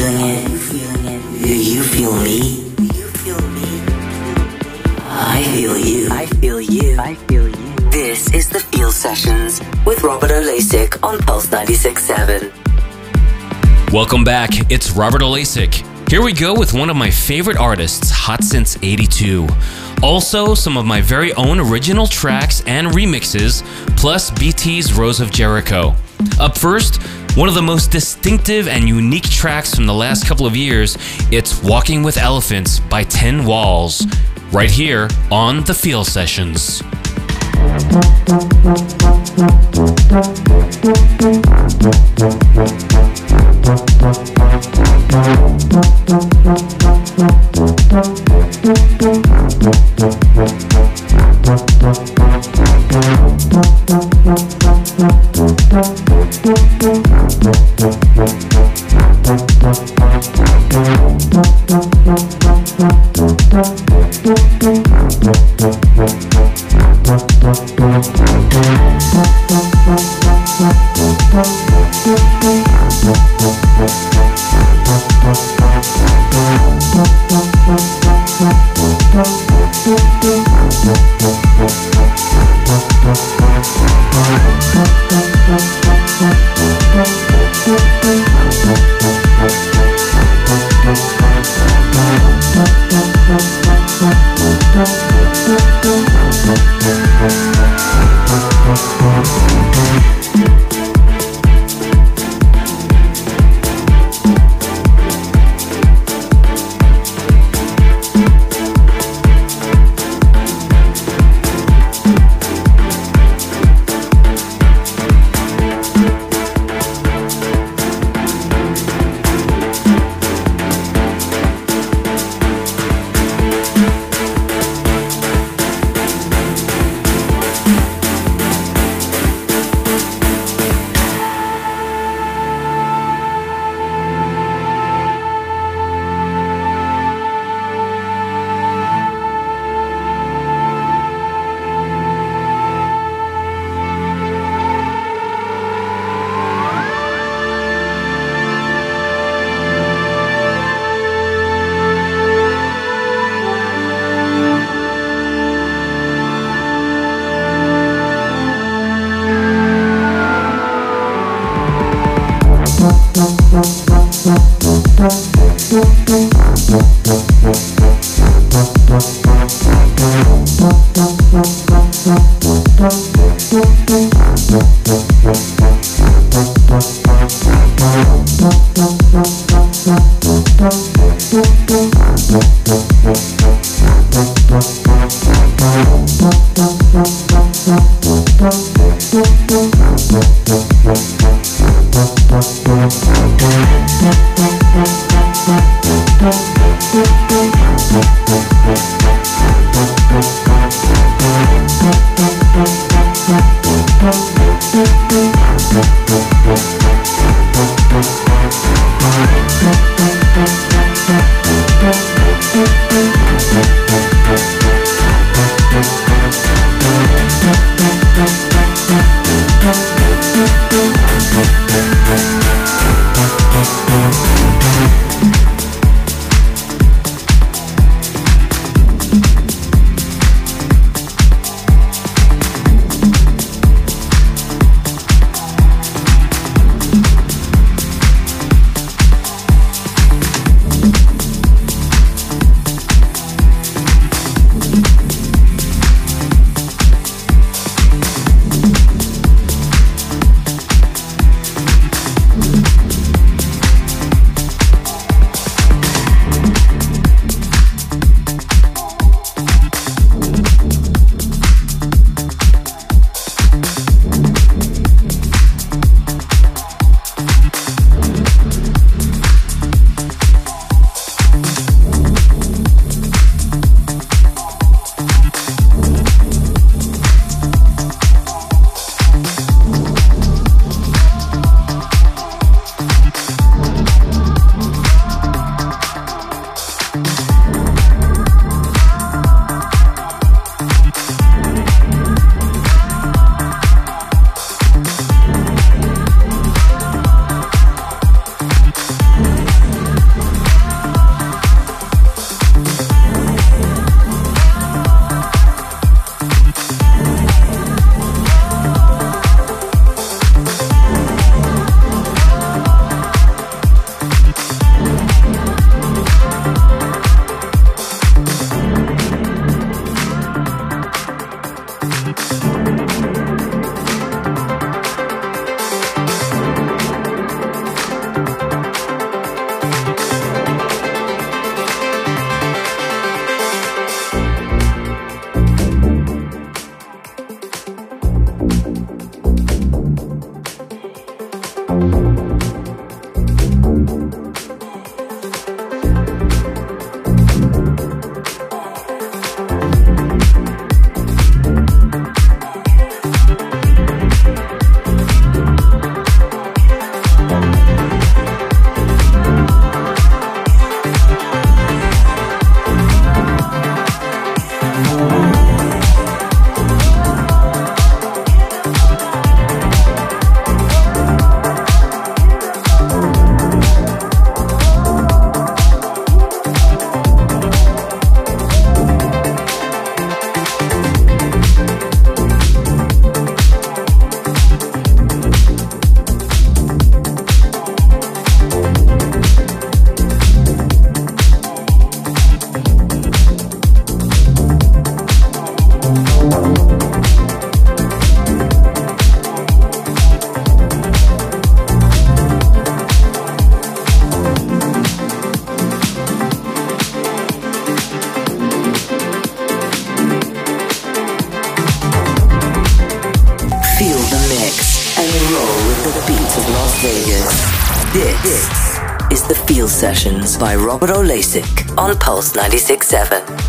feeling it? Do you feel me? I feel you. I feel you. I feel you. This is the Feel Sessions with Robert Oleysyck on Pulse 96.7. Welcome back. It's Robert Oleysyck. Here we go with one of my favorite artists, Hot Since 82. Also, some of my very own original tracks and remixes, plus BT's Rose of Jericho. Up first, one of the most distinctive and unique tracks from the last couple of years, it's Walking with Elephants by Ten Walls, right here on the Feel Sessions. Thank Oleysyck on Pulse 96.7.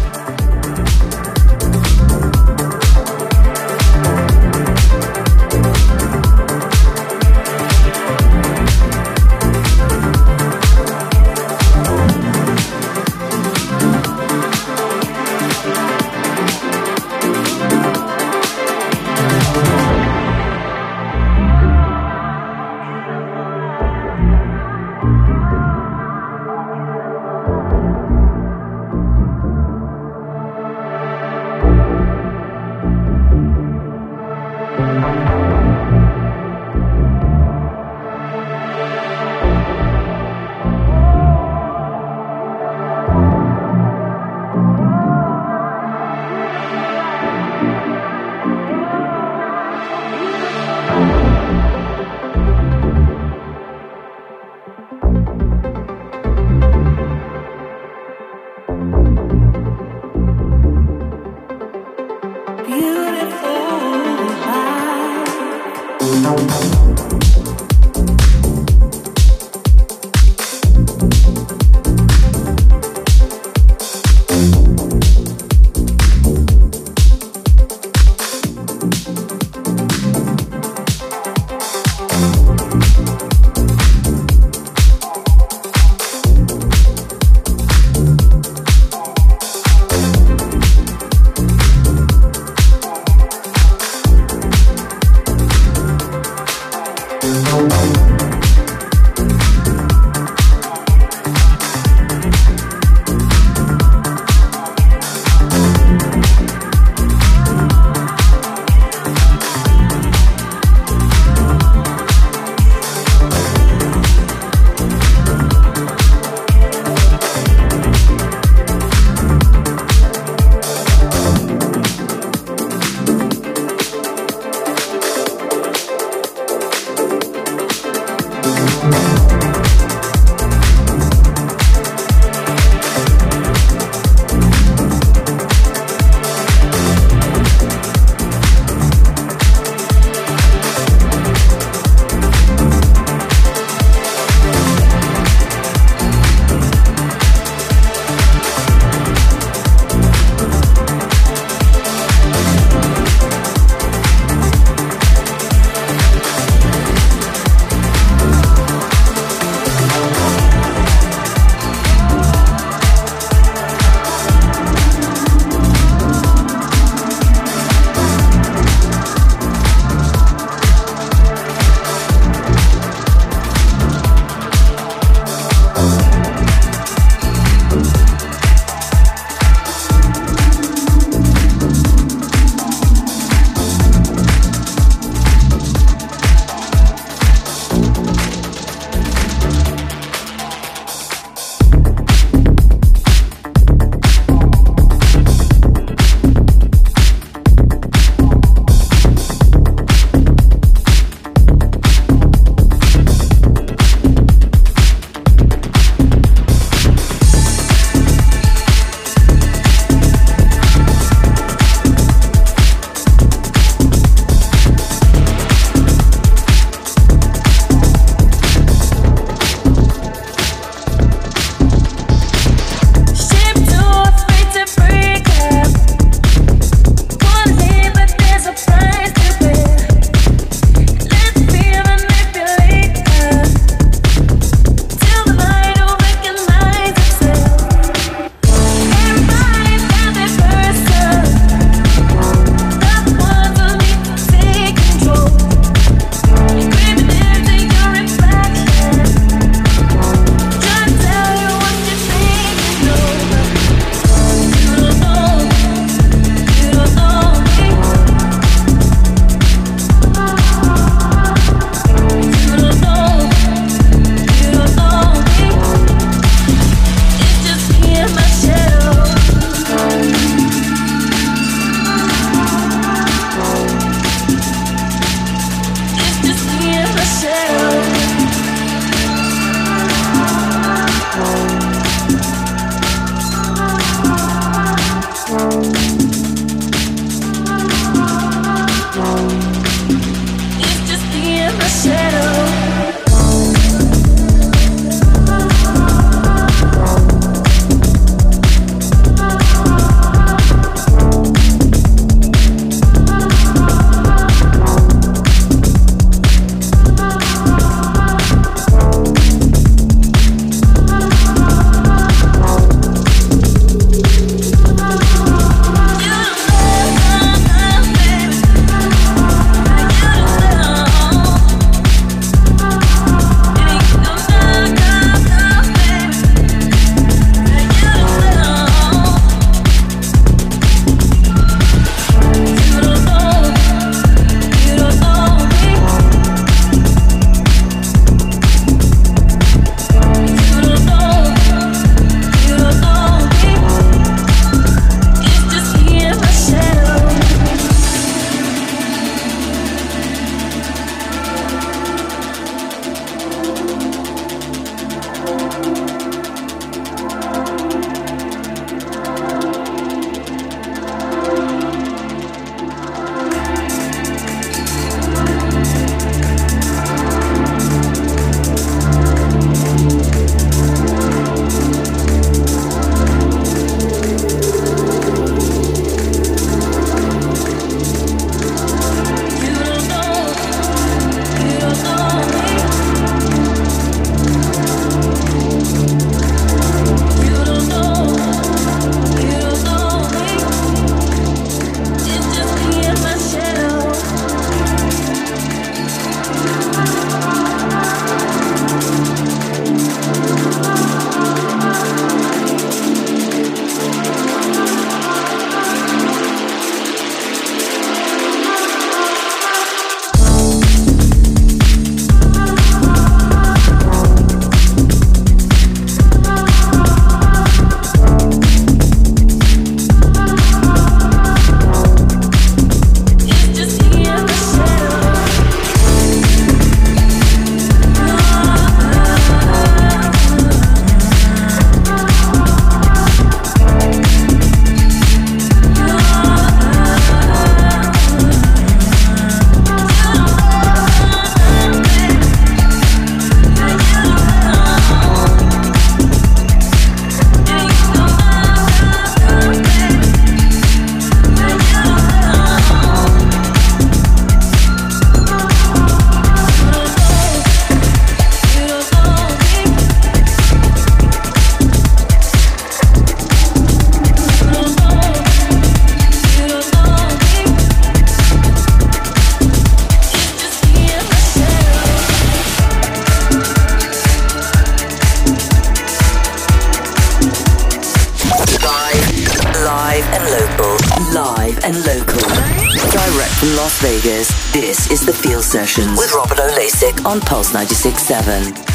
on Pulse 96.7.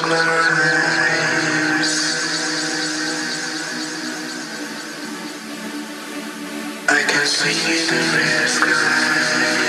I can see the red sky.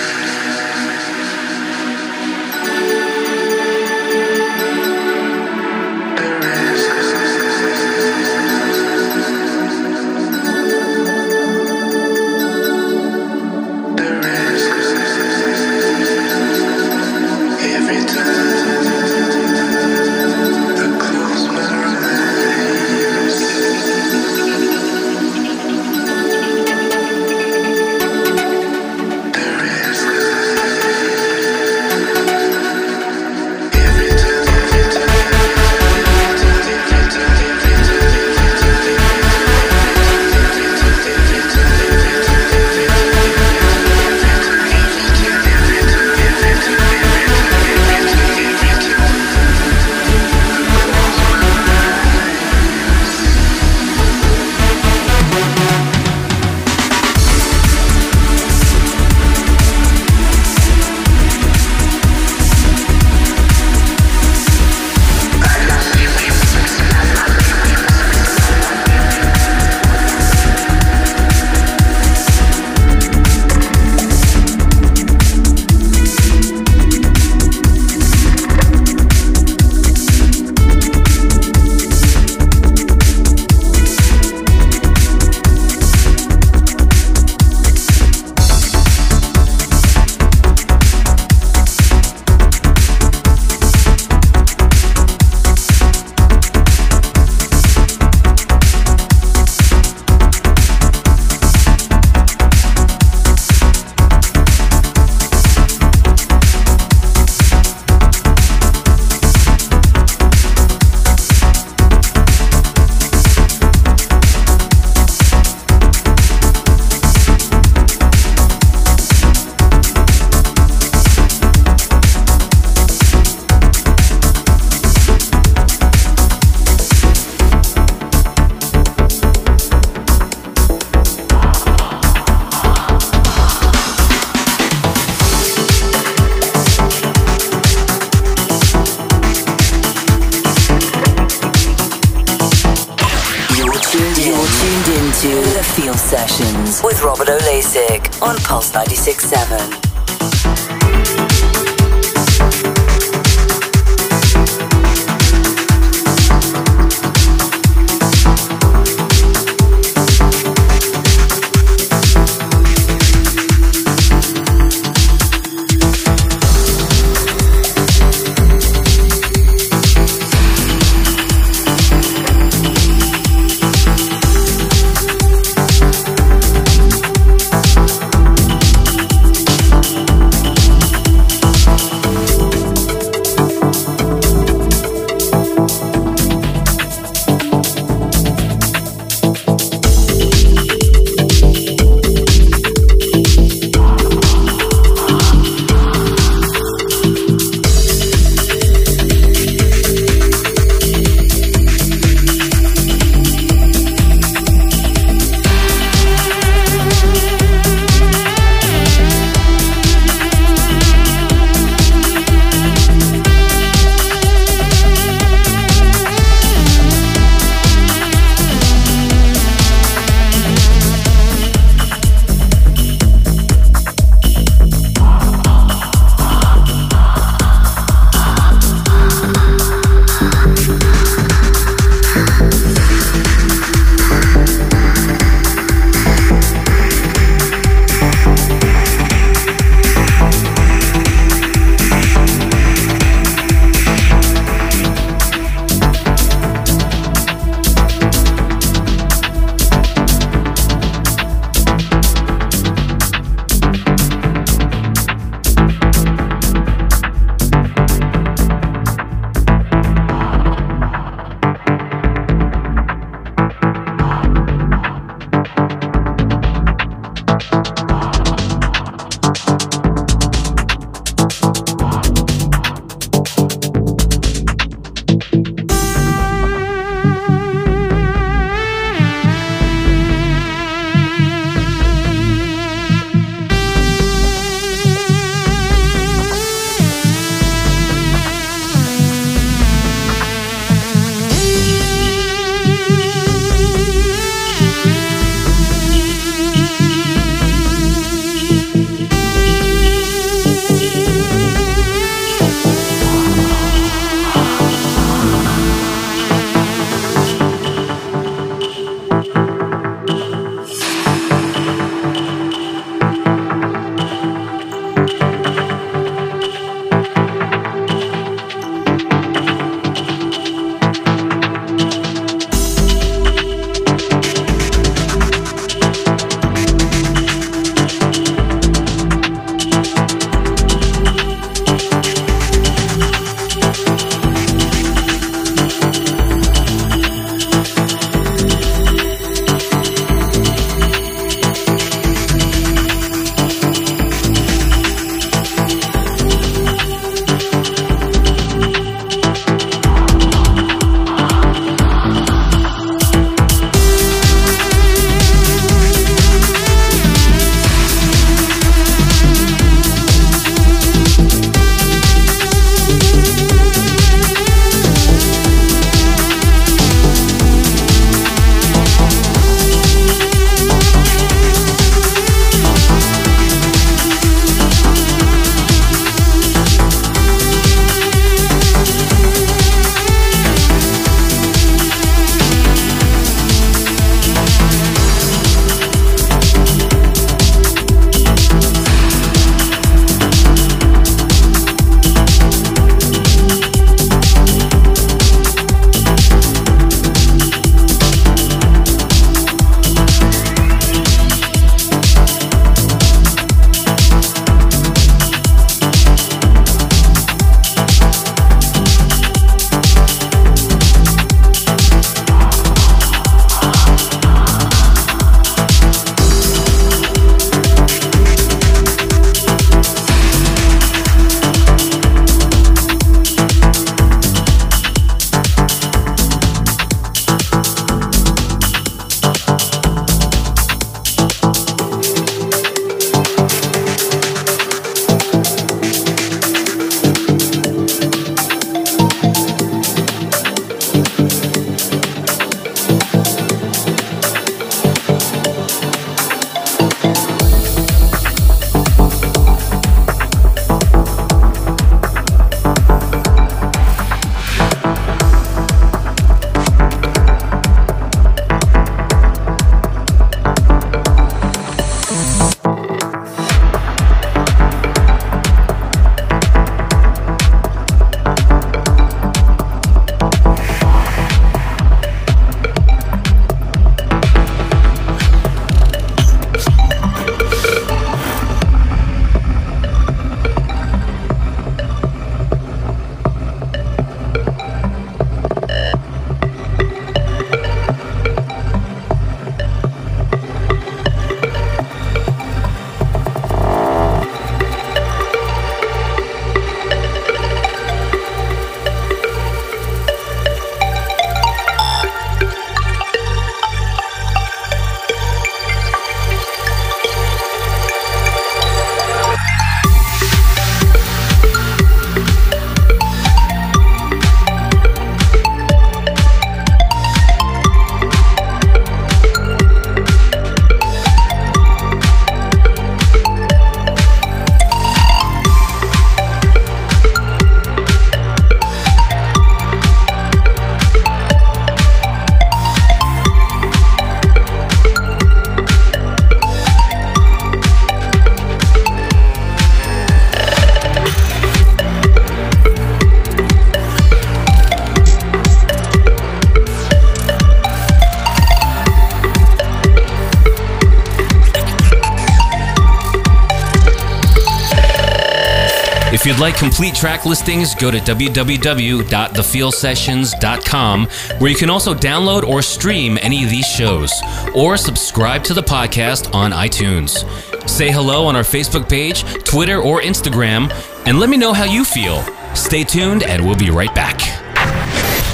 You'd like complete track listings, go to www.thefeelsessions.com, where you can also download or stream any of these shows, or subscribe to the podcast on iTunes. Say hello on our Facebook page, Twitter, or Instagram, and let me know how you feel. Stay tuned, and we'll be right back.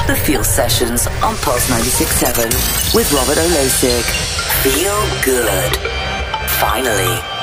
The Feel Sessions on Pulse 96.7 with Robert Oleysyck. Feel good. Finally.